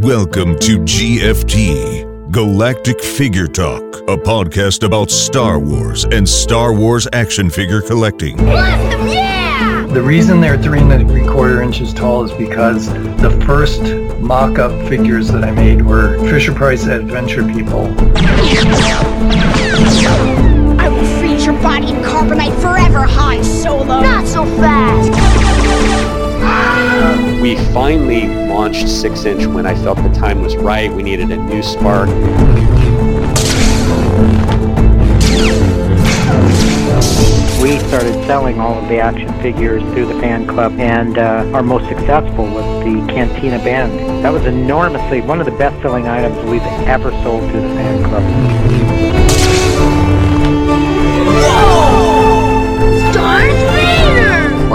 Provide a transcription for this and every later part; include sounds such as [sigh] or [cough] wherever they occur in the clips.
Welcome to GFT, Galactic Figure Talk, a podcast about Star Wars and Star Wars action figure collecting. Awesome, yeah! The reason they're three and three quarter inches tall is because the first mock-up figures that I made were Fisher Price Adventure People. I will freeze your body in carbonite forever, Han Solo! Not so fast! We finally launched 6 inch when I felt the time was right. We needed a new spark. We started selling all of the action figures through the fan club, and uh, our most successful was the Cantina Band. That was enormously one of the best selling items we've ever sold through the fan club.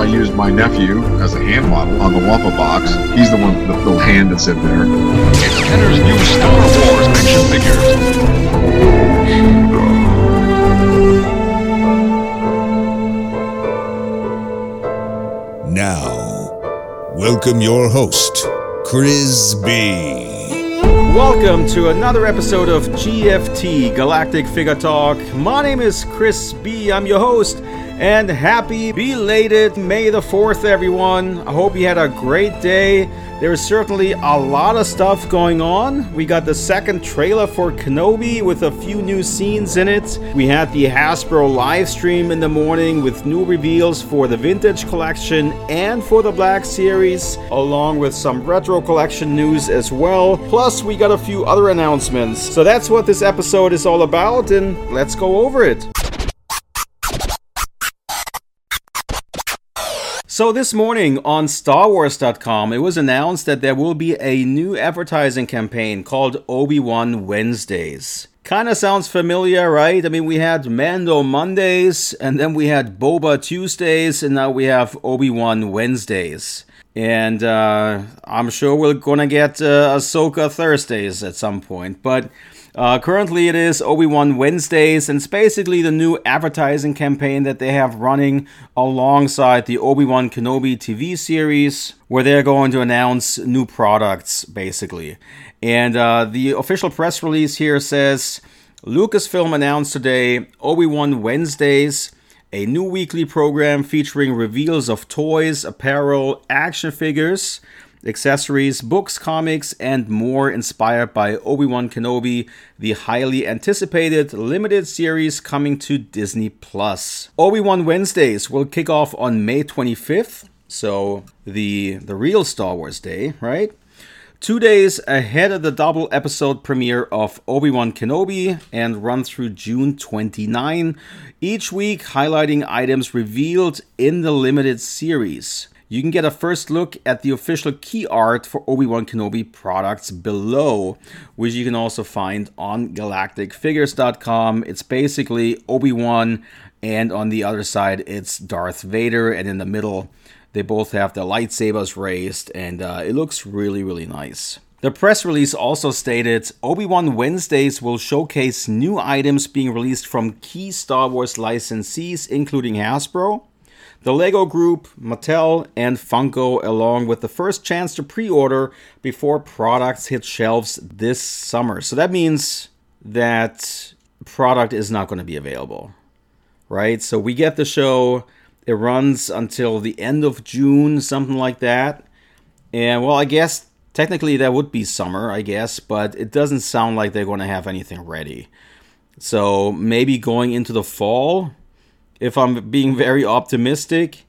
I used my nephew as a hand model on the Wampa box. He's the one with the little hand that's in there. It's Kenner's new Star Wars action figures. Now, welcome your host, Chris B. Welcome to another episode of GFT Galactic Figure Talk. My name is Chris B. I'm your host, and happy belated May the 4th, everyone. I hope you had a great day. There's certainly a lot of stuff going on. We got the second trailer for Kenobi with a few new scenes in it. We had the Hasbro live stream in the morning with new reveals for the Vintage Collection and for the Black Series, along with some Retro Collection news as well. Plus, we got a few other announcements. So that's what this episode is all about, and let's go over it. So, this morning on StarWars.com, it was announced that there will be a new advertising campaign called Obi Wan Wednesdays. Kinda sounds familiar, right? I mean, we had Mando Mondays, and then we had Boba Tuesdays, and now we have Obi Wan Wednesdays. And uh, I'm sure we're gonna get uh, Ahsoka Thursdays at some point, but uh, currently, it is Obi Wan Wednesdays, and it's basically the new advertising campaign that they have running alongside the Obi Wan Kenobi TV series, where they're going to announce new products, basically. And uh, the official press release here says Lucasfilm announced today Obi Wan Wednesdays, a new weekly program featuring reveals of toys, apparel, action figures accessories, books, comics, and more inspired by Obi Wan Kenobi, the highly anticipated limited series coming to Disney Plus. Obi Wan Wednesdays will kick off on May 25th, so the the real Star Wars Day, right? Two days ahead of the double episode premiere of Obi Wan Kenobi and run through June 29, each week highlighting items revealed in the limited series. You can get a first look at the official key art for Obi-Wan Kenobi products below, which you can also find on galacticfigures.com. It's basically Obi-Wan and on the other side it's Darth Vader and in the middle they both have their lightsabers raised and uh, it looks really really nice. The press release also stated Obi Wan Wednesdays will showcase new items being released from key Star Wars licensees, including Hasbro, the Lego Group, Mattel, and Funko, along with the first chance to pre order before products hit shelves this summer. So that means that product is not going to be available, right? So we get the show, it runs until the end of June, something like that. And well, I guess technically that would be summer, I guess, but it doesn't sound like they're going to have anything ready. So maybe going into the fall if I'm being very optimistic.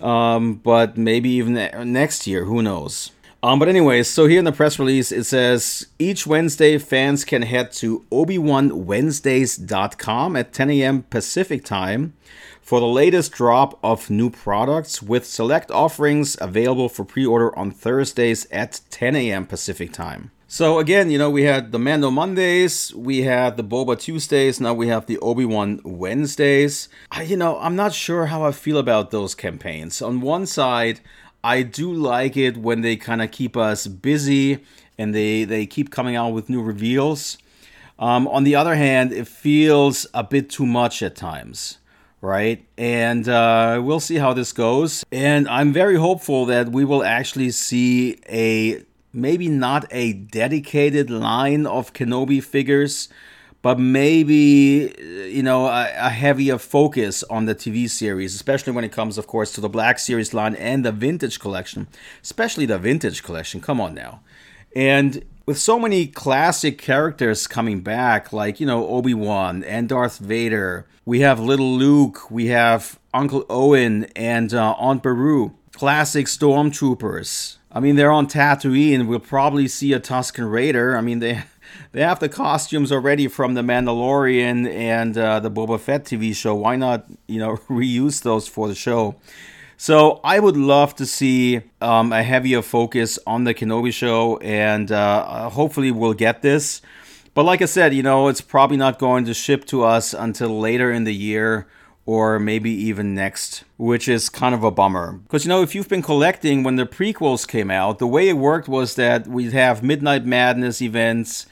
Um, but maybe even next year, who knows? Um, but anyways, so here in the press release it says each Wednesday fans can head to obi1wednesdays.com at 10 a.m. Pacific time for the latest drop of new products with select offerings available for pre-order on Thursdays at 10 a.m. Pacific time. So again, you know, we had the Mando Mondays, we had the Boba Tuesdays, now we have the Obi-Wan Wednesdays. I, you know, I'm not sure how I feel about those campaigns. On one side, I do like it when they kind of keep us busy and they they keep coming out with new reveals. Um, on the other hand, it feels a bit too much at times right? And uh, we'll see how this goes. And I'm very hopeful that we will actually see a maybe not a dedicated line of Kenobi figures, but maybe you know a, a, heavier focus on the TV series, especially when it comes, of course, to the Black Series line and the Vintage Collection, especially the Vintage Collection. Come on now, and with so many classic characters coming back, like you know Obi Wan and Darth Vader, we have Little Luke, we have Uncle Owen and uh, Aunt Beru, classic stormtroopers. I mean, they're on Tatooine. And we'll probably see a Tusken Raider. I mean, they [laughs] they have the costumes already from the Mandalorian and uh, the Boba Fett TV show. Why not, you know, [laughs] reuse those for the show? So I would love to see um, a heavier focus on the Kenobi show, and uh, hopefully we'll get this. But like I said, you know, it's probably not going to ship to us until later in the year or maybe even next, which is kind of a bummer. Because, you know, if you've been collecting when the prequels came out, the way it worked was that we'd have Midnight Madness events,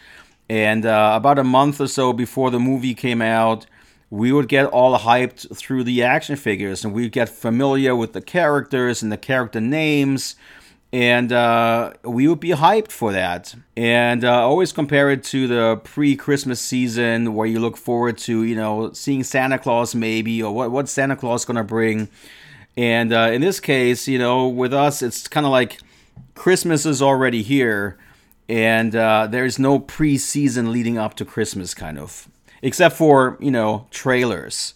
and uh, about a month or so before the movie came out, we would get all hyped through the action figures and we'd get familiar with the characters and the character names and uh, we would be hyped for that. And uh, always compare it to the pre-Christmas season where you look forward to, you know, seeing Santa Claus maybe or what what Santa Claus gonna bring. And uh, in this case, you know, with us, it's kind of like Christmas is already here, and uh, there's no pre-season leading up to Christmas, kind of, except for you know trailers.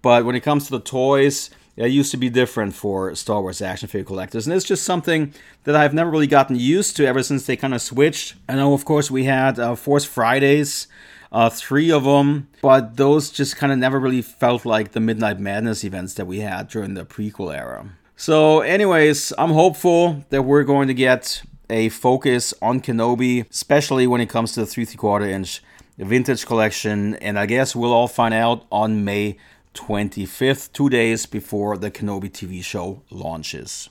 But when it comes to the toys, it used to be different for Star Wars action figure collectors, and it's just something that I've never really gotten used to ever since they kind of switched. I know, of course, we had uh, Force Fridays, uh, three of them, but those just kind of never really felt like the Midnight Madness events that we had during the prequel era. So, anyways, I'm hopeful that we're going to get a focus on Kenobi, especially when it comes to the three three quarter inch vintage collection, and I guess we'll all find out on May 25th, two days before the Kenobi TV show launches.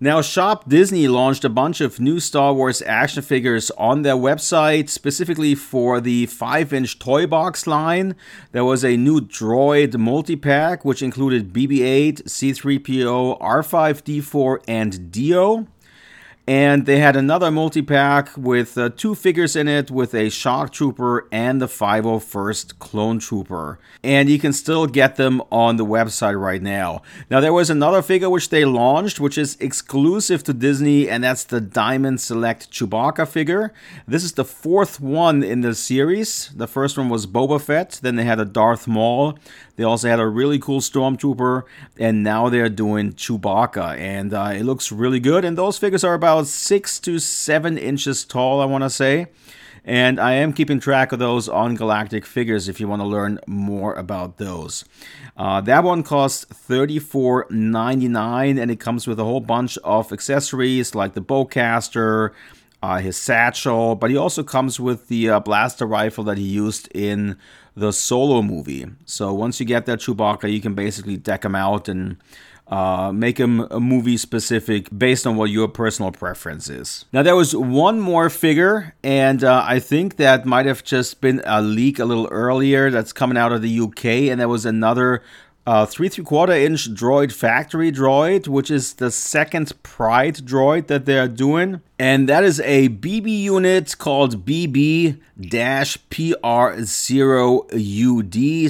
Now, Shop Disney launched a bunch of new Star Wars action figures on their website, specifically for the 5 inch toy box line. There was a new droid multi pack, which included BB 8, C3PO, R5D4, and D-O. And they had another multi pack with uh, two figures in it with a Shock Trooper and the 501st Clone Trooper. And you can still get them on the website right now. Now, there was another figure which they launched, which is exclusive to Disney, and that's the Diamond Select Chewbacca figure. This is the fourth one in the series. The first one was Boba Fett, then they had a Darth Maul. They also had a really cool Stormtrooper, and now they're doing Chewbacca, and uh, it looks really good. And those figures are about six to seven inches tall, I want to say. And I am keeping track of those on Galactic Figures if you want to learn more about those. Uh, that one costs $34.99 and it comes with a whole bunch of accessories like the bowcaster, uh, his satchel, but he also comes with the uh, blaster rifle that he used in the solo movie. So once you get that Chewbacca, you can basically deck him out and uh, make him a movie specific based on what your personal preference is. Now, there was one more figure, and uh, I think that might have just been a leak a little earlier that's coming out of the UK, and there was another uh, three three quarter inch droid factory droid, which is the second Pride droid that they're doing, and that is a BB unit called BB PR0UD,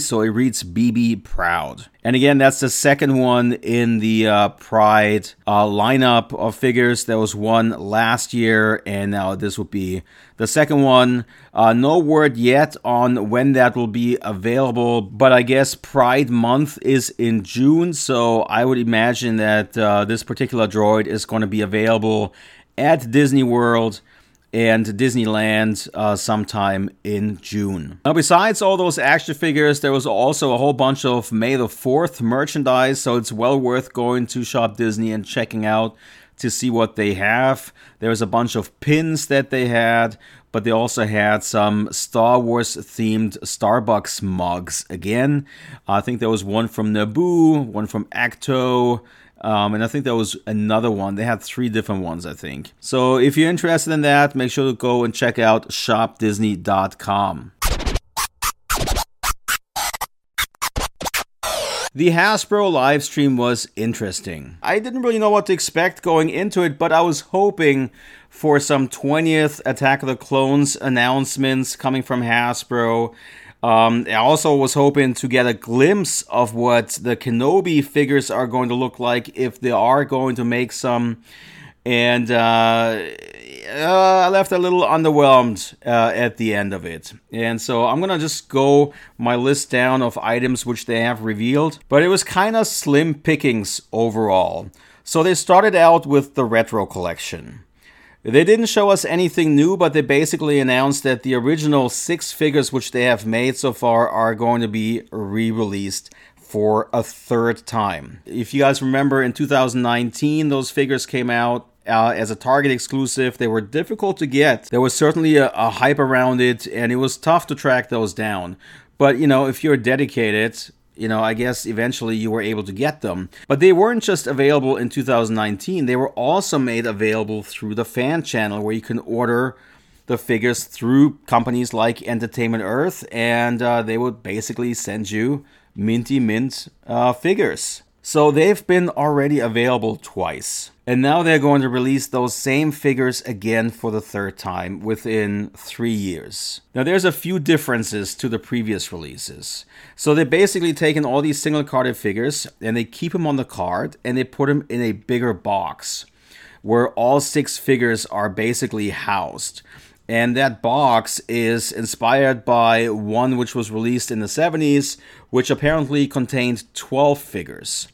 so it reads BB Proud. And again, that's the second one in the uh, Pride uh, lineup of figures. There was one last year, and now this will be the second one. Uh, no word yet on when that will be available, but I guess Pride Month is in June, so I would imagine that uh, this particular droid is going to be available at Disney World and Disneyland uh, sometime in June. Now, besides all those action figures, there was also a whole bunch of May the 4th merchandise, so it's well worth going to Shop Disney and checking out to see what they have. There was a bunch of pins that they had, but they also had some Star Wars themed Starbucks mugs again. I think there was one from Naboo, one from Ahch-To. Um, and I think there was another one. They had three different ones, I think. So if you're interested in that, make sure to go and check out shopdisney.com. The Hasbro live stream was interesting. I didn't really know what to expect going into it, but I was hoping for some 20th Attack of the Clones announcements coming from Hasbro. Um, I also was hoping to get a glimpse of what the Kenobi figures are going to look like if they are going to make some. And uh, uh, I left a little underwhelmed uh, at the end of it. And so I'm going to just go my list down of items which they have revealed. But it was kind of slim pickings overall. So they started out with the retro collection. They didn't show us anything new, but they basically announced that the original six figures which they have made so far are going to be re released for a third time. If you guys remember, in 2019, those figures came out uh, as a Target exclusive. They were difficult to get. There was certainly a, a hype around it, and it was tough to track those down. But, you know, if you're dedicated, you know, I guess eventually you were able to get them. But they weren't just available in 2019, they were also made available through the fan channel where you can order the figures through companies like Entertainment Earth, and uh, they would basically send you minty mint uh, figures. So they've been already available twice. And now they're going to release those same figures again for the third time within three years. Now, there's a few differences to the previous releases. So, they're basically taking all these single carded figures and they keep them on the card and they put them in a bigger box where all six figures are basically housed. And that box is inspired by one which was released in the 70s, which apparently contained 12 figures.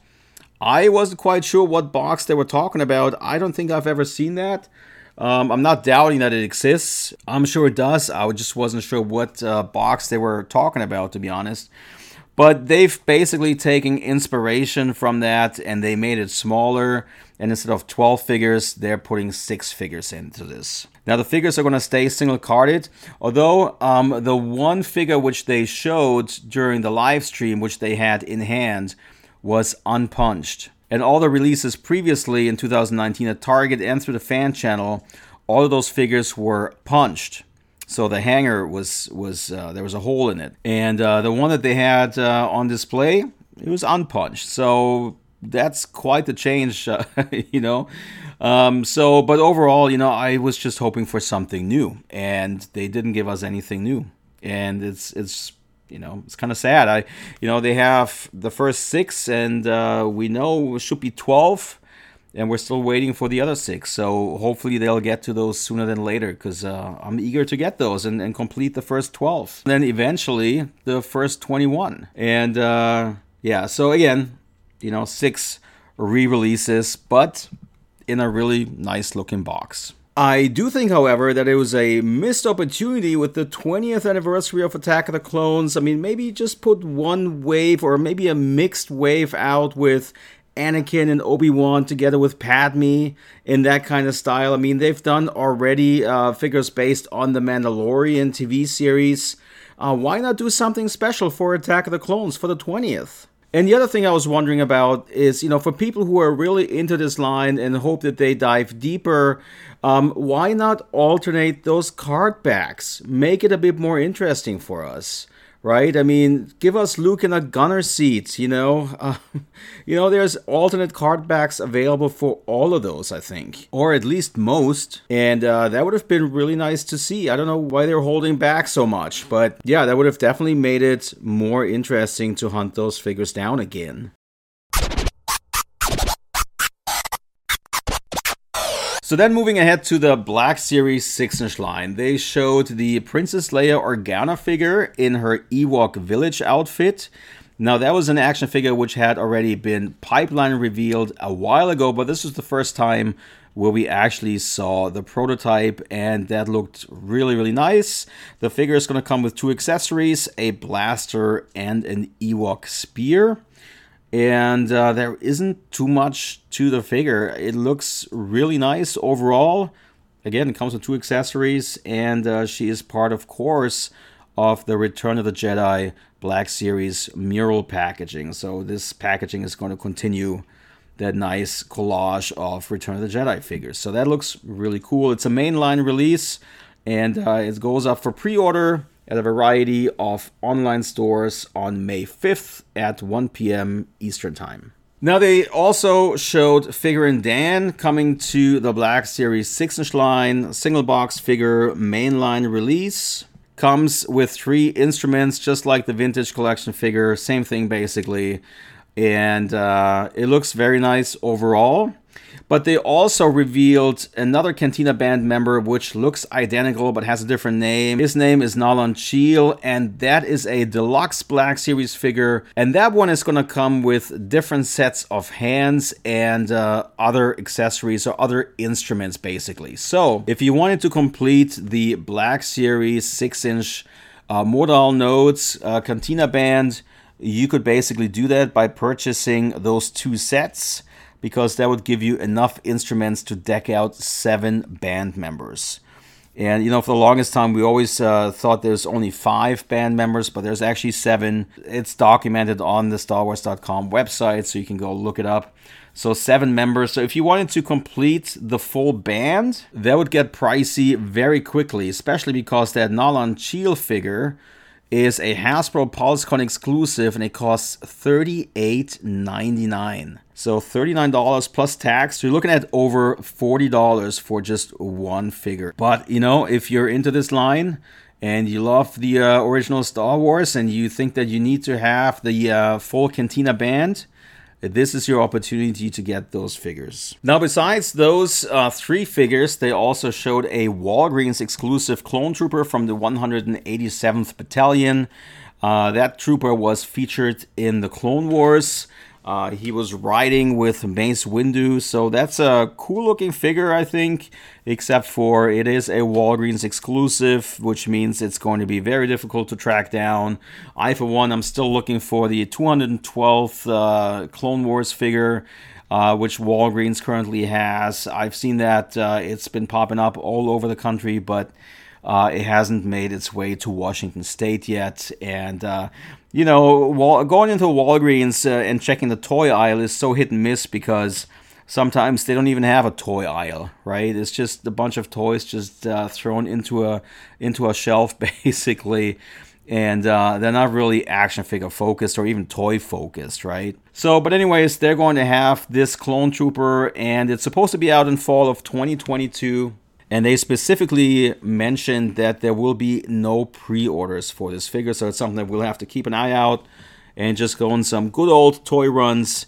I wasn't quite sure what box they were talking about. I don't think I've ever seen that. Um, I'm not doubting that it exists. I'm sure it does. I just wasn't sure what uh, box they were talking about, to be honest. But they've basically taken inspiration from that and they made it smaller. And instead of 12 figures, they're putting six figures into this. Now, the figures are going to stay single carded, although um, the one figure which they showed during the live stream, which they had in hand, was unpunched. And all the releases previously in 2019 at Target and through the fan channel, all of those figures were punched. So the hanger was was uh, there was a hole in it, and uh, the one that they had uh, on display it was unpunched. So that's quite the change, [laughs] uh, you know. Um, so, but overall, you know, I was just hoping for something new, and they didn't give us anything new, and it's it's you know it's kind of sad. I you know they have the first six, and uh, we know it should be twelve. And we're still waiting for the other six, so hopefully they'll get to those sooner than later. Because uh, I'm eager to get those and, and complete the first twelve. And then eventually the first twenty-one, and uh, yeah. So again, you know, six re-releases, but in a really nice looking box. I do think, however, that it was a missed opportunity with the 20th anniversary of Attack of the Clones. I mean, maybe just put one wave or maybe a mixed wave out with Anakin and Obi Wan together with Padme in that kind of style. I mean, they've done already uh, figures based on the Mandalorian TV series. Uh, why not do something special for Attack of the Clones for the 20th? And the other thing I was wondering about is, you know, for people who are really into this line and hope that they dive deeper, um, why not alternate those card backs? Make it a bit more interesting for us right? I mean, give us Luke in a gunner seat, you know. [laughs] Uh, you know, there's alternate card backs available for all of those, I think, or at least most, and uh, that would have been really nice to see. I don't know why they're holding back so much, but yeah, that would have definitely made it more interesting to hunt those figures down again. So then moving ahead to the Black Series 6 inch line, they showed the Princess Leia Organa figure in her Ewok Village outfit. Now that was an action figure which had already been pipeline revealed a while ago, but this was the first time where we actually saw the prototype and that looked really really nice. The figure is going to come with two accessories, a blaster and an Ewok spear and uh, there isn't too much to the figure. It looks really nice overall. Again, it comes with two accessories, and uh, she is part, of course, of the Return of the Jedi Black Series mural packaging. So this packaging is going to continue that nice collage of Return of the Jedi figures. So that looks really cool. It's a mainline release, and uh, it goes up for pre-order at a variety of online stores on May 5th at 1 p.m. Eastern Time. Now, they also showed Figrin D'an coming to the Black Series 6 inch line, single box figure mainline release. Comes with three instruments, just like the vintage collection figure, same thing basically. And uh, it looks very nice overall. But they also revealed another Cantina band member which looks identical but has a different name. His name is Nalan Cheel, and that is a deluxe Black Series figure. And that one is going to come with different sets of hands and uh, other accessories or other instruments, basically. So if you wanted to complete the Black Series 6 inch uh, modal nodes uh, Cantina band, you could basically do that by purchasing those two sets because that would give you enough instruments to deck out seven band members. And you know, for the longest time, we always uh, thought there's only five band members, but there's actually seven. It's documented on the StarWars.com website, so you can go look it up. So seven members. So if you wanted to complete the full band, that would get pricey very quickly, especially because that Nalan Cheel figure is a Hasbro PulseCon exclusive and it costs $38.99. So $39 plus tax. You're looking at over $40 for just one figure. But you know, if you're into this line and you love the uh, original Star Wars and you think that you need to have the uh, full Cantina band, this is your opportunity to get those figures. Now, besides those uh, three figures, they also showed a Walgreens exclusive clone trooper from the 187th Battalion. Uh, that trooper was featured in the Clone Wars. Uh, he was riding with Mace Windu, so that's a cool looking figure, I think, except for it is a Walgreens exclusive, which means it's going to be very difficult to track down. I, for one, I'm still looking for the 212th uh, Clone Wars figure. Uh, which Walgreens currently has. I've seen that uh, it's been popping up all over the country, but uh, it hasn't made its way to Washington State yet. And uh, you know, Wal- going into Walgreens uh, and checking the toy aisle is so hit and miss because sometimes they don't even have a toy aisle, right? It's just a bunch of toys just uh, thrown into a into a shelf, [laughs] basically, and uh, they're not really action figure focused or even toy focused, right? So, but anyways, they're going to have this Clone Trooper, and it's supposed to be out in fall of 2022. And they specifically mentioned that there will be no pre orders for this figure. So it's something that we'll have to keep an eye out and just go on some good old toy runs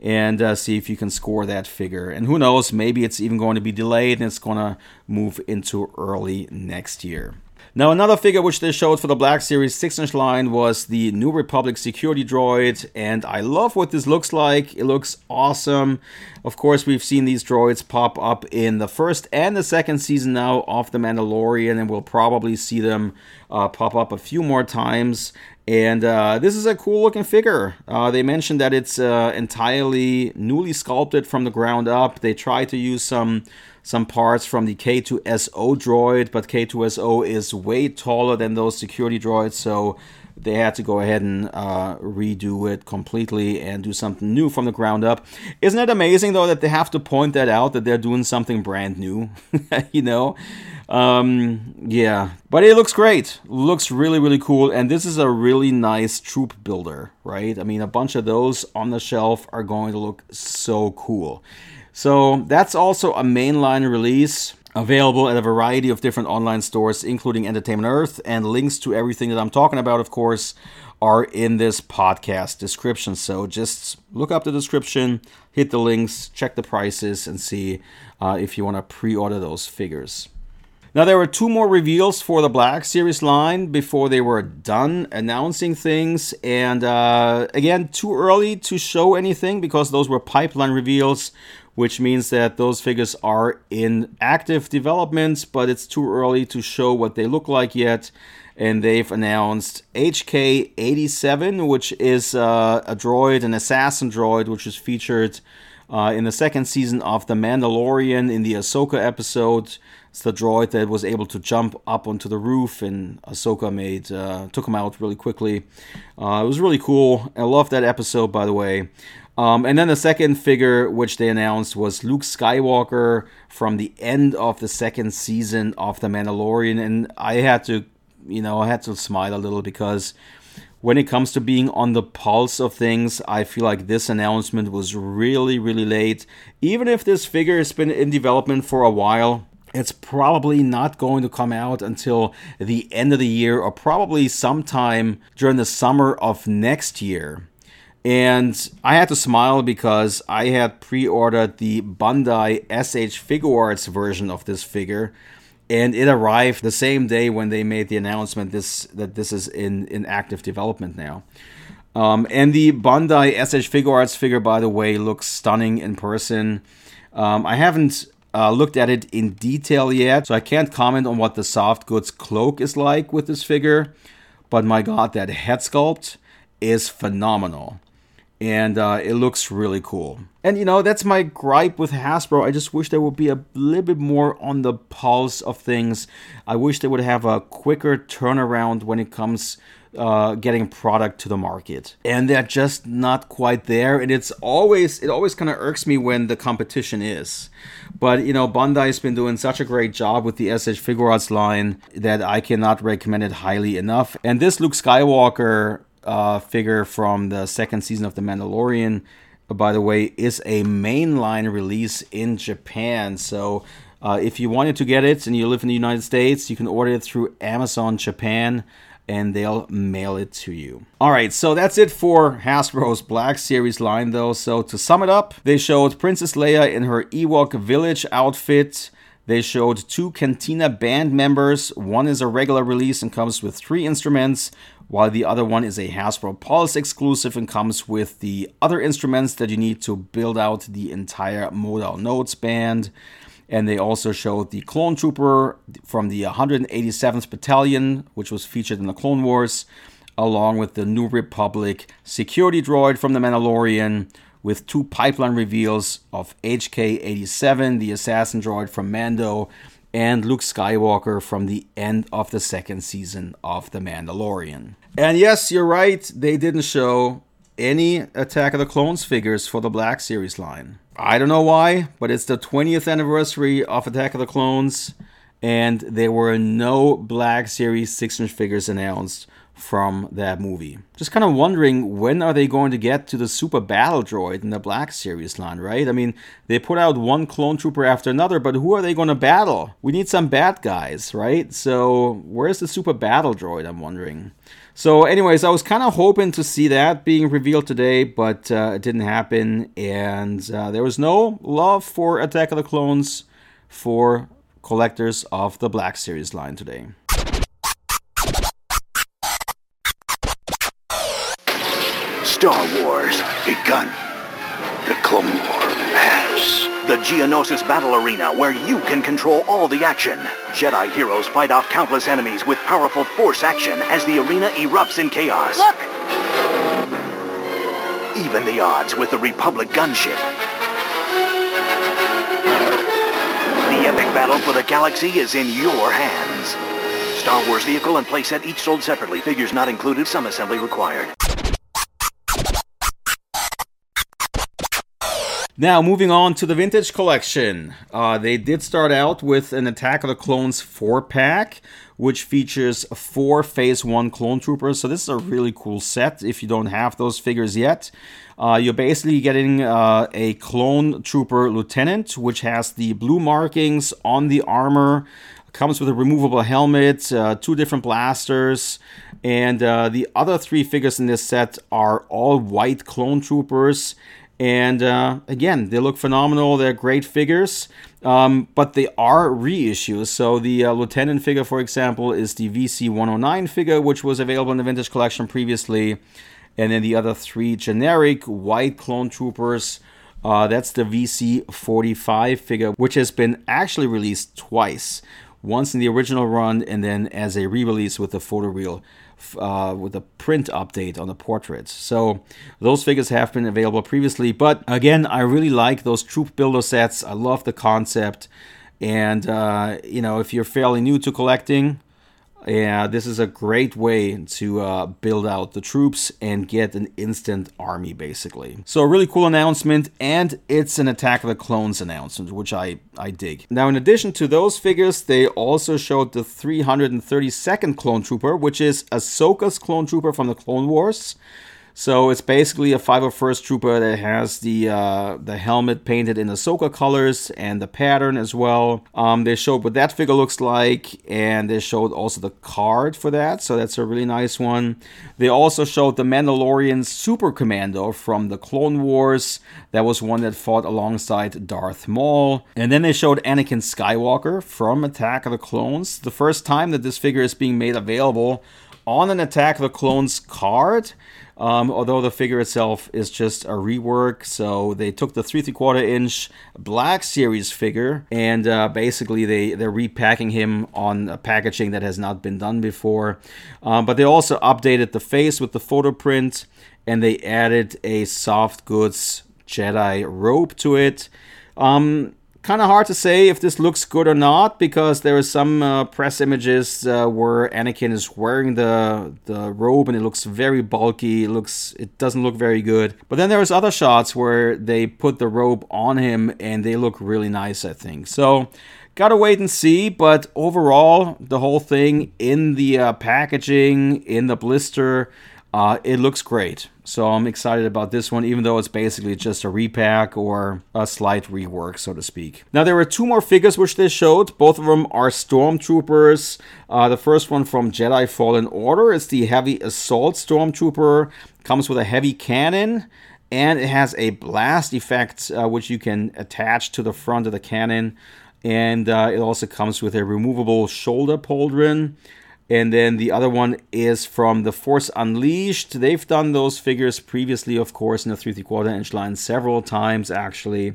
and uh, see if you can score that figure. And who knows, maybe it's even going to be delayed and it's going to move into early next year. Now, another figure which they showed for the Black Series 6 inch line was the New Republic security droid, and I love what this looks like. It looks awesome. Of course, we've seen these droids pop up in the first and the second season now of The Mandalorian, and we'll probably see them uh, pop up a few more times. And uh, this is a cool looking figure. Uh, they mentioned that it's uh, entirely newly sculpted from the ground up. They tried to use some some parts from the K2SO droid, but K2SO is way taller than those security droids, so they had to go ahead and uh, redo it completely and do something new from the ground up. Isn't it amazing though that they have to point that out that they're doing something brand new? [laughs] you know, um, yeah, but it looks great. Looks really really cool, and this is a really nice troop builder, right? I mean, a bunch of those on the shelf are going to look so cool. So that's also a mainline release available at a variety of different online stores, including Entertainment Earth, and links to everything that I'm talking about, of course, are in this podcast description. So just look up the description, hit the links, check the prices, and see uh, if you want to pre order those figures. Now, there were two more reveals for the Black Series line before they were done announcing things. And uh, again, too early to show anything because those were pipeline reveals which means that those figures are in active development, but it's too early to show what they look like yet. And they've announced HK 87, which is uh, a droid, an assassin droid, which is featured uh, in the second season of The Mandalorian in the Ahsoka episode. It's the droid that was able to jump up onto the roof, and Ahsoka made uh, took him out really quickly. Uh, it was really cool. I love that episode, by the way. Um, and then the second figure which they announced was Luke Skywalker from the end of the second season of The Mandalorian. And I had to you know, I had to smile a little because when it comes to being on the pulse of things, I feel like this announcement was really, really late. Even if this figure has been in development for a while, it's probably not going to come out until the end of the year or probably sometime during the summer of next year. And I had to smile because I had pre ordered the Bandai SH Figuarts version of this figure. And it arrived the same day when they made the announcement this that this is in, in active development now. Um, and the Bandai SH Figuarts figure, by the way, looks stunning in person. Um, I haven't uh, looked at it in detail yet, so I can't comment on what the soft goods cloak is like with this figure. But my god, that head sculpt is phenomenal. And uh, it looks really cool. And you know, that's my gripe with Hasbro. I just wish there would be a little bit more on the pulse of things. I wish they would have a quicker turnaround when it comes uh, getting product to the market and they're just not quite there and it's always it always kind of irks me when the competition is but you know bandai's been doing such a great job with the sh figuarts line that i cannot recommend it highly enough and this luke skywalker uh, figure from the second season of the mandalorian by the way is a mainline release in japan so uh, if you wanted to get it and you live in the united states you can order it through amazon japan and they'll mail it to you. All right, so that's it for Hasbro's Black Series line, though. So to sum it up, they showed Princess Leia in her Ewok Village outfit. They showed two Cantina band members. One is a regular release and comes with three instruments, while the other one is a Hasbro Pulse exclusive and comes with the other instruments that you need to build out the entire Modal Nodes band. And they also showed the clone trooper from the 187th Battalion, which was featured in the Clone Wars, along with the New Republic security droid from The Mandalorian, with two pipeline reveals of HK 87, the assassin droid from Mando, and Luke Skywalker from the end of the second season of The Mandalorian. And yes, you're right, they didn't show any Attack of the Clones figures for the Black Series line. I don't know why, but it's the 20th anniversary of Attack of the Clones, and there were no Black Series 6 inch figures announced from that movie. Just kind of wondering when are they going to get to the Super Battle Droid in the Black Series line, right? I mean, they put out one clone trooper after another, but who are they going to battle? We need some bad guys, right? So, where's the Super Battle Droid? I'm wondering. So, anyways, I was kind of hoping to see that being revealed today, but uh, it didn't happen, and uh, there was no love for Attack of the Clones for collectors of the Black Series line today. Star Wars begun. The Clone War has. The Geonosis Battle Arena, where you can control all the action. Jedi heroes fight off countless enemies with powerful force action as the arena erupts in chaos. Look! Even the odds with the Republic gunship. The epic battle for the galaxy is in your hands. Star Wars vehicle and playset each sold separately. Figures not included. Some assembly required. Now, moving on to the vintage collection. Uh, they did start out with an Attack of the Clones 4 pack, which features four Phase 1 clone troopers. So, this is a really cool set if you don't have those figures yet. Uh, you're basically getting uh, a clone trooper lieutenant, which has the blue markings on the armor, comes with a removable helmet, uh, two different blasters, and uh, the other three figures in this set are all white clone troopers and uh, again, they look phenomenal. They're great figures, um, but they are reissues. So the uh, Lieutenant figure, for example, is the VC 109 figure, which was available in the Vintage Collection previously. And then the other three generic white clone troopers. Uh, that's the VC 45 figure, which has been actually released twice. Once in the original run, and then as a re release with the photo reel uh, with a print update on the portraits. So those figures have been available previously, but again, I really like those troop builder sets. I love the concept, and uh, you know, if you're fairly new to collecting, Yeah, this is a great way to uh, build out the troops and get an instant army, basically. So, a really cool announcement, and it's an Attack of the Clones announcement, which I, I dig. Now, in addition to those figures, they also showed the 332nd Clone Trooper, which is Ahsoka's Clone Trooper from the Clone Wars. So it's basically a 501st Trooper that has the uh, the helmet painted in Ahsoka colors and the pattern as well. Um, they showed what that figure looks like, and they showed also the card for that. So that's a really nice one. They also showed the Mandalorian Super Commando from the Clone Wars. That was one that fought alongside Darth Maul. And then they showed Anakin Skywalker from Attack of the Clones. The first time that this figure is being made available on an Attack the Clones card. Um, although the figure itself is just a rework, so they took the three three quarter inch Black Series figure and uh, basically they they're repacking him on a packaging that has not been done before. Um, but they also updated the face with the photo print and they added a soft goods Jedi robe to it. Um, kind of hard to say if this looks good or not because there are some uh, press images uh, where Anakin is wearing the the robe and it looks very bulky. It looks it doesn't look very good. But then there's other shots where they put the robe on him and they look really nice. I think so. Gotta wait and see, but overall, the whole thing in the uh, packaging, in the blister, uh, it looks great. So I'm excited about this one, even though it's basically just a repack or a slight rework, so to speak. Now, there were two more figures which they showed. Both of them are Stormtroopers. Uh, the first one from Jedi Fallen Order is the Heavy Assault Stormtrooper. Comes with a heavy cannon and it has a blast effect uh, which you can attach to the front of the cannon. And uh, it also comes with a removable shoulder pauldron. And then the other one is from The Force Unleashed. They've done those figures previously, of course, in the 3 quarter inch line several times, actually.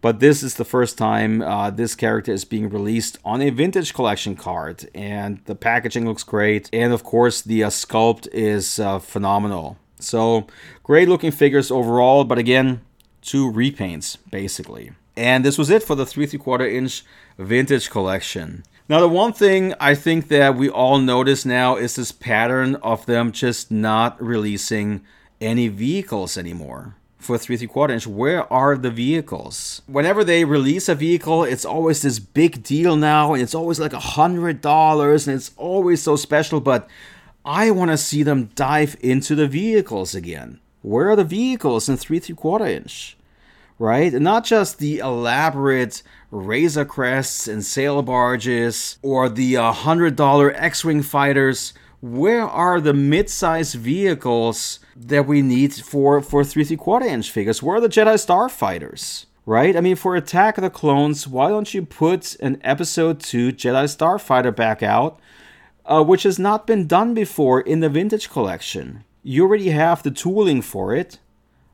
But this is the first time uh, this character is being released on a vintage collection card. And the packaging looks great. And of course, the uh, sculpt is uh, phenomenal. So, great looking figures overall. But again, two repaints, basically. And this was it for the 3 quarter inch vintage collection. Now, the one thing I think that we all notice now is this pattern of them just not releasing any vehicles anymore for 3 3 quarter inch. Where are the vehicles? Whenever they release a vehicle, it's always this big deal now, and it's always like a hundred dollars, and it's always so special. But I want to see them dive into the vehicles again. Where are the vehicles in 3 3 quarter inch? Right? And not just the elaborate Razor Crests and sail barges or the $100 X Wing fighters. Where are the mid-sized vehicles that we need for, for 3 3 quarter inch figures? Where are the Jedi Starfighters? Right? I mean, for Attack of the Clones, why don't you put an Episode 2 Jedi Starfighter back out, uh, which has not been done before in the Vintage Collection? You already have the tooling for it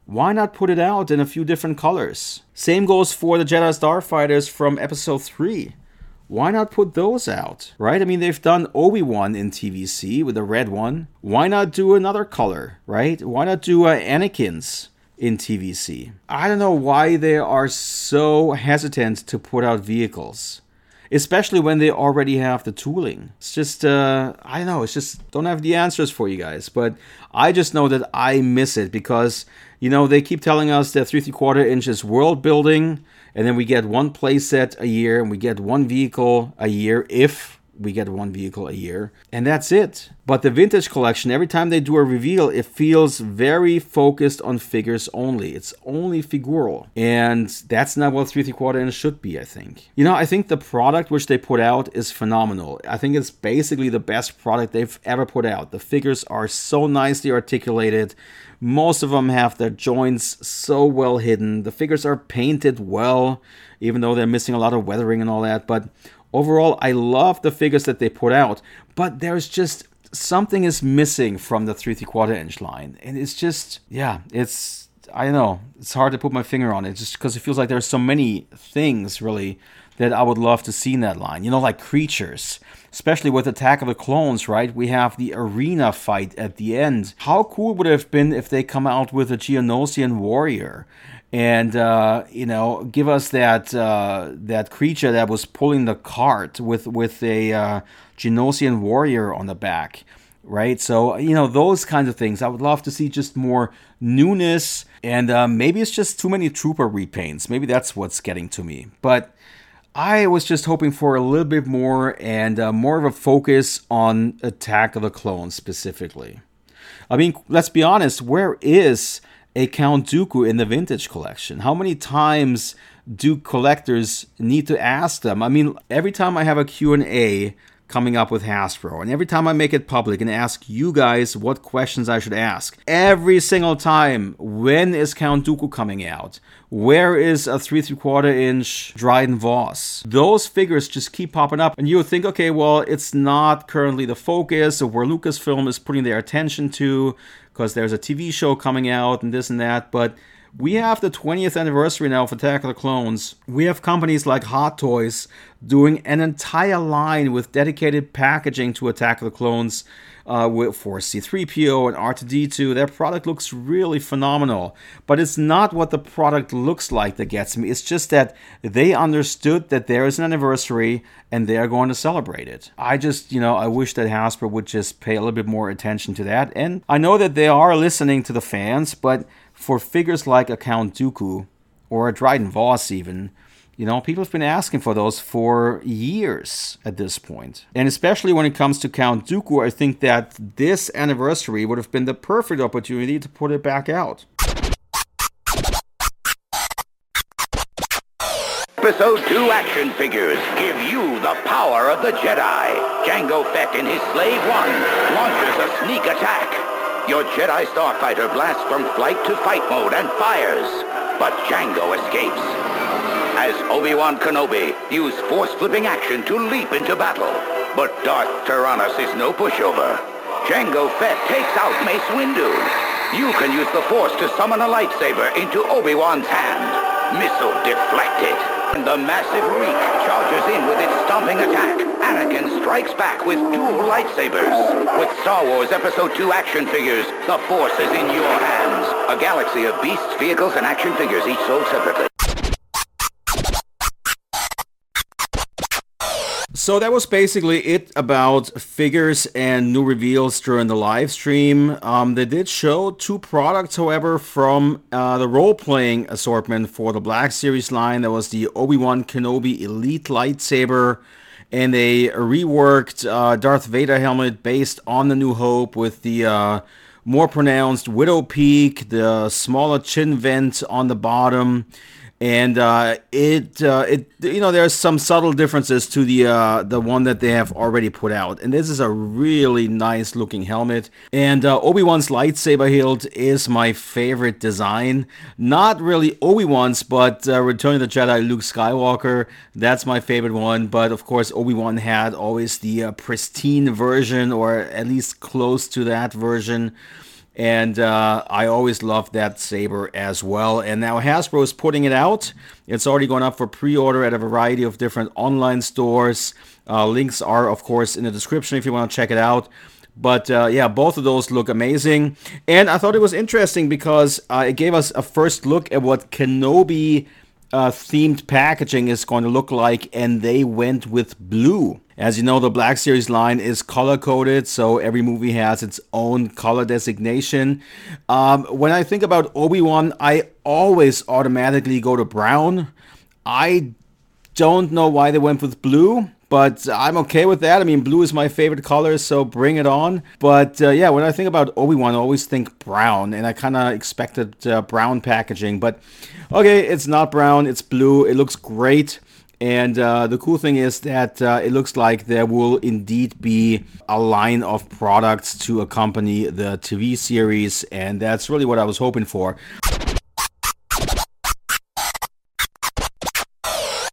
why not put it out in a few different colors? Same goes for the Jedi Starfighters from episode 3. Why not put those out? Right? I mean, they've done Obi Wan in TVC with the red one. Why not do another color? Right? Why not do uh, Anakin's in TVC? I don't know why they are so hesitant to put out vehicles especially when they already have the tooling. It's just, uh, I don't know, it's just don't have the answers for you guys. But I just know that I miss it because, you know, they keep telling us that three three quarter inches world building, and then we get one playset a year and we get one vehicle a year if we get one vehicle a year, and that's it. But the vintage collection, every time they do a reveal, it feels very focused on figures only. It's only figural, and that's not what three three quarter inch should be. I think. You know, I think the product which they put out is phenomenal. I think it's basically the best product they've ever put out. The figures are so nicely articulated. Most of them have their joints so well hidden. The figures are painted well, even though they're missing a lot of weathering and all that. But Overall, I love the figures that they put out, but there's just something is missing from the three three quarter inch line, and it's just yeah, it's I don't know, it's hard to put my finger on it, just because it feels like there's so many things really that I would love to see in that line. You know, like creatures, especially with Attack of the Clones, right? We have the arena fight at the end. How cool would it have been if they come out with a Geonosian warrior? And uh, you know, give us that uh, that creature that was pulling the cart with with a uh, Geonosian warrior on the back, right? So you know those kinds of things. I would love to see just more newness, and uh, maybe it's just too many trooper repaints. Maybe that's what's getting to me. But I was just hoping for a little bit more and uh, more of a focus on Attack of the Clones specifically. I mean, let's be honest, where is a Count Dooku in the vintage collection? How many times do collectors need to ask them? I mean, every time I have a Q&A coming up with Hasbro. And every time I make it public and ask you guys what questions I should ask, every single time, when is Count Dooku coming out? Where is a 3 3 quarter inch Dryden Voss? Those figures just keep popping up, and you think, okay, well, it's not currently the focus of where Lucasfilm is putting their attention to because there's a TV show coming out and this and that, but we have the 20th anniversary now of Attack of the Clones. We have companies like Hot Toys doing an entire line with dedicated packaging to Attack of the Clones uh, for C3PO and R2D2. Their product looks really phenomenal, but it's not what the product looks like that gets me. It's just that they understood that there is an anniversary and they're going to celebrate it. I just, you know, I wish that Hasbro would just pay a little bit more attention to that. And I know that they are listening to the fans, but for figures like a Count Dooku or a Dryden Voss, even, you know, people have been asking for those for years at this point. And especially when it comes to Count Dooku, I think that this anniversary would have been the perfect opportunity to put it back out. Episode 2 action figures give you the power of the Jedi. Jango Fett and his Slave One launches a sneak attack. Your Jedi starfighter blasts from flight to fight mode and fires, but Jango escapes. As Obi-Wan Kenobi used force-flipping action to leap into battle, but Darth Tyrannus is no pushover. Jango Fett takes out Mace Windu. You can use the Force to summon a lightsaber into Obi-Wan's hand. Missile deflected. And the massive Reek charges in with its stomping attack. Anakin strikes back with dual lightsabers. With Star Wars Episode 2 action figures, the Force is in your hands. A galaxy of beasts, vehicles, and action figures, each sold separately. So that was basically it about figures and new reveals during the live stream. Um, they did show two products, however, from uh, the role-playing assortment for the Black Series line. That was the Obi-Wan Kenobi Elite Lightsaber and a reworked uh, Darth Vader helmet based on the New Hope with the uh, more pronounced Widow Peak, the smaller chin vent on the bottom and uh, it uh, it you know there's some subtle differences to the uh, the one that they have already put out, and this is a really nice looking helmet. And uh, Obi Wan's lightsaber hilt is my favorite design. Not really Obi Wan's, but uh, Return of the Jedi Luke Skywalker. That's my favorite one. But of course, Obi Wan had always the uh, pristine version, or at least close to that version and uh, I always loved that saber as well. And now Hasbro is putting it out. It's already gone up for pre-order at a variety of different online stores. Uh, links are, of course, in the description if you want to check it out. But uh, yeah, both of those look amazing. And I thought it was interesting because uh, it gave us a first look at what Kenobi uh, themed packaging is going to look like, and they went with blue. As you know, the Black Series line is color coded, so every movie has its own color designation. Um, when I think about Obi Wan, I always automatically go to brown. I don't know why they went with blue, but I'm okay with that. I mean, blue is my favorite color, so bring it on. But uh, yeah, when I think about Obi Wan, I always think brown, and I kind of expected uh, brown packaging. But okay, it's not brown, it's blue. It looks great. And uh, the cool thing is that uh, it looks like there will indeed be a line of products to accompany the TV series, and that's really what I was hoping for.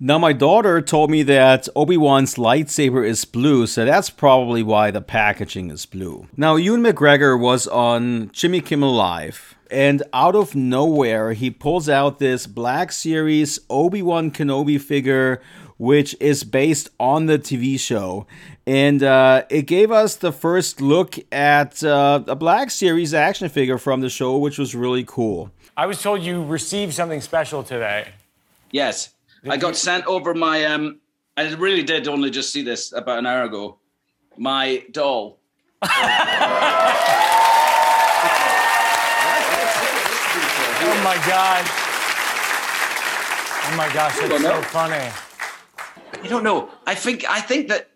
Now, my daughter told me that Obi Wan's lightsaber is blue, so that's probably why the packaging is blue. Now, Ewan McGregor was on Jimmy Kimmel Live and out of nowhere, he pulls out this Black Series Obi Wan Kenobi figure, which is based on the TV show. And uh, it gave us the first look at uh, a Black Series action figure from the show, which was really cool. I was told you received something special today. Yes. I got sent over my um I really did only just see this about an hour ago. My doll. [laughs] Oh my god. Oh my gosh, that's so funny. You don't know. I think I think that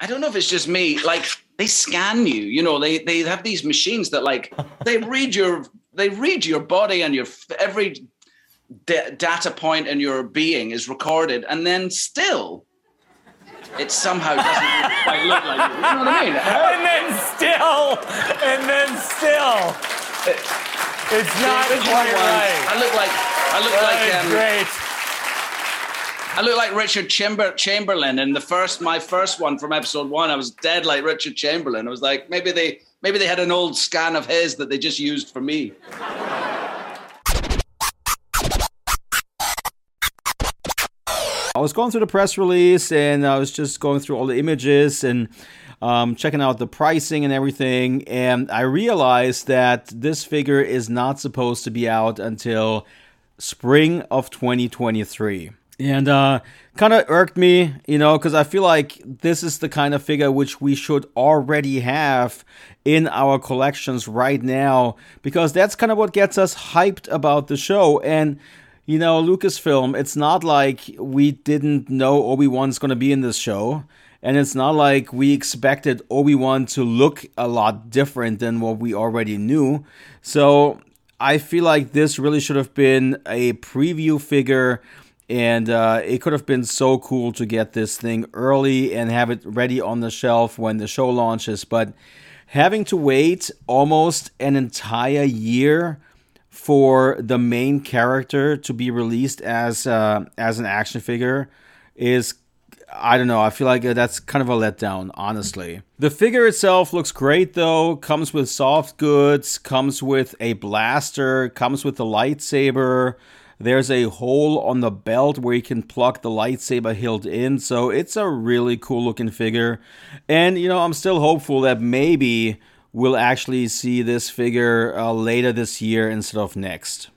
I don't know if it's just me. Like they scan you. You know, they they have these machines that like they read your they read your body and your every da- data point in your being is recorded, and then still it somehow doesn't quite look like you. You know what I mean? [laughs] And then still, and then still, it's not quite right. I look like I look That like um, great. I look like Richard Chamber- Chamberlain in the first my first one from episode one. I was dead like Richard Chamberlain. I was like maybe they maybe they had an old scan of his that they just used for me. I was going through the press release and I was just going through all the images and um, checking out the pricing and everything. And I realized that this figure is not supposed to be out until spring of 2023. And uh, kind of irked me, you know, because I feel like this is the kind of figure which we should already have in our collections right now, because that's kind of what gets us hyped about the show. And you know, Lucasfilm, it's not like we didn't know Obi Wan's going to be in this show. And it's not like we expected Obi Wan to look a lot different than what we already knew. So I feel like this really should have been a preview figure. And uh, it could have been so cool to get this thing early and have it ready on the shelf when the show launches. But having to wait almost an entire year for the main character to be released as uh, as an action figure is I don't know. I feel like that's kind of a letdown, honestly. The figure itself looks great though. Comes with soft goods, comes with a blaster, comes with the lightsaber. There's a hole on the belt where you can plug the lightsaber hilt in. So it's a really cool looking figure. And you know, I'm still hopeful that maybe we'll actually see this figure uh, later this year instead of next.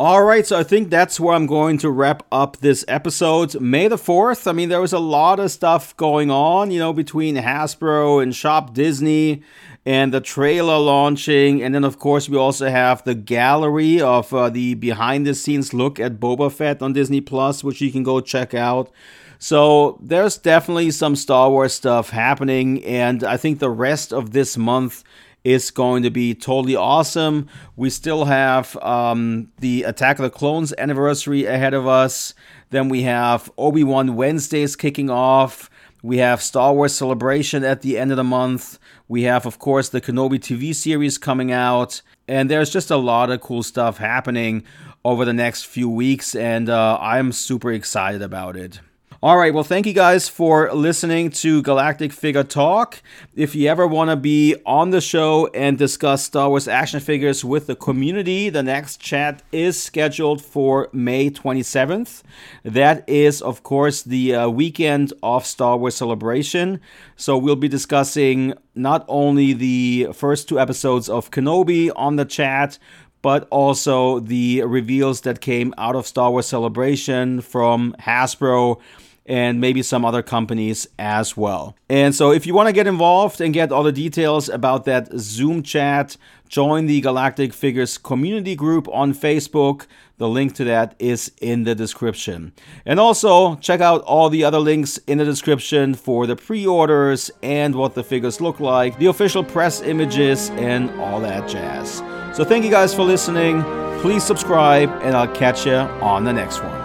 All right, so I think that's where I'm going to wrap up this episode. May the 4th, I mean, there was a lot of stuff going on, you know, between Hasbro and Shop Disney and the trailer launching. And then, of course, we also have the gallery of uh, the behind the scenes look at Boba Fett on Disney Plus, which you can go check out. So there's definitely some Star Wars stuff happening, and I think the rest of this month is going to be totally awesome. We still have um, the Attack of the Clones anniversary ahead of us. Then we have Obi Wan Wednesdays kicking off. We have Star Wars Celebration at the end of the month. We have, of course, the Kenobi TV series coming out. And there's just a lot of cool stuff happening over the next few weeks, and uh, I'm super excited about it. All right, well, thank you guys for listening to Galactic Figure Talk. If you ever want to be on the show and discuss Star Wars action figures with the community, the next chat is scheduled for May 27th. That is, of course, the uh, weekend of Star Wars Celebration. So we'll be discussing not only the first two episodes of Kenobi on the chat, but also the reveals that came out of Star Wars Celebration from Hasbro and maybe some other companies as well. And so, if you want to get involved and get all the details about that Zoom chat, join the Galactic Figures community group on Facebook. The link to that is in the description. And also, check out all the other links in the description for the pre orders and what the figures look like, the official press images, and all that jazz. So, thank you guys for listening. Please subscribe, and I'll catch you on the next one.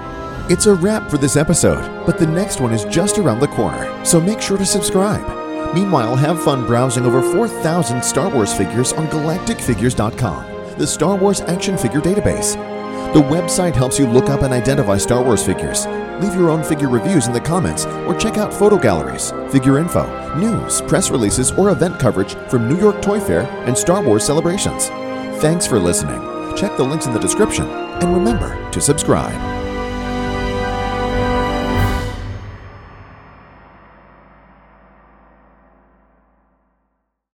It's a wrap for this episode, but the next one is just around the corner, so make sure to subscribe. Meanwhile, have fun browsing over 4,000 Star Wars figures on galacticfigures.com, the Star Wars action figure database. The website helps you look up and identify Star Wars figures. Leave your own figure reviews in the comments or check out photo galleries, figure info, news, press releases, or event coverage from New York Toy Fair and Star Wars celebrations. Thanks for listening. Check the links in the description and remember to subscribe.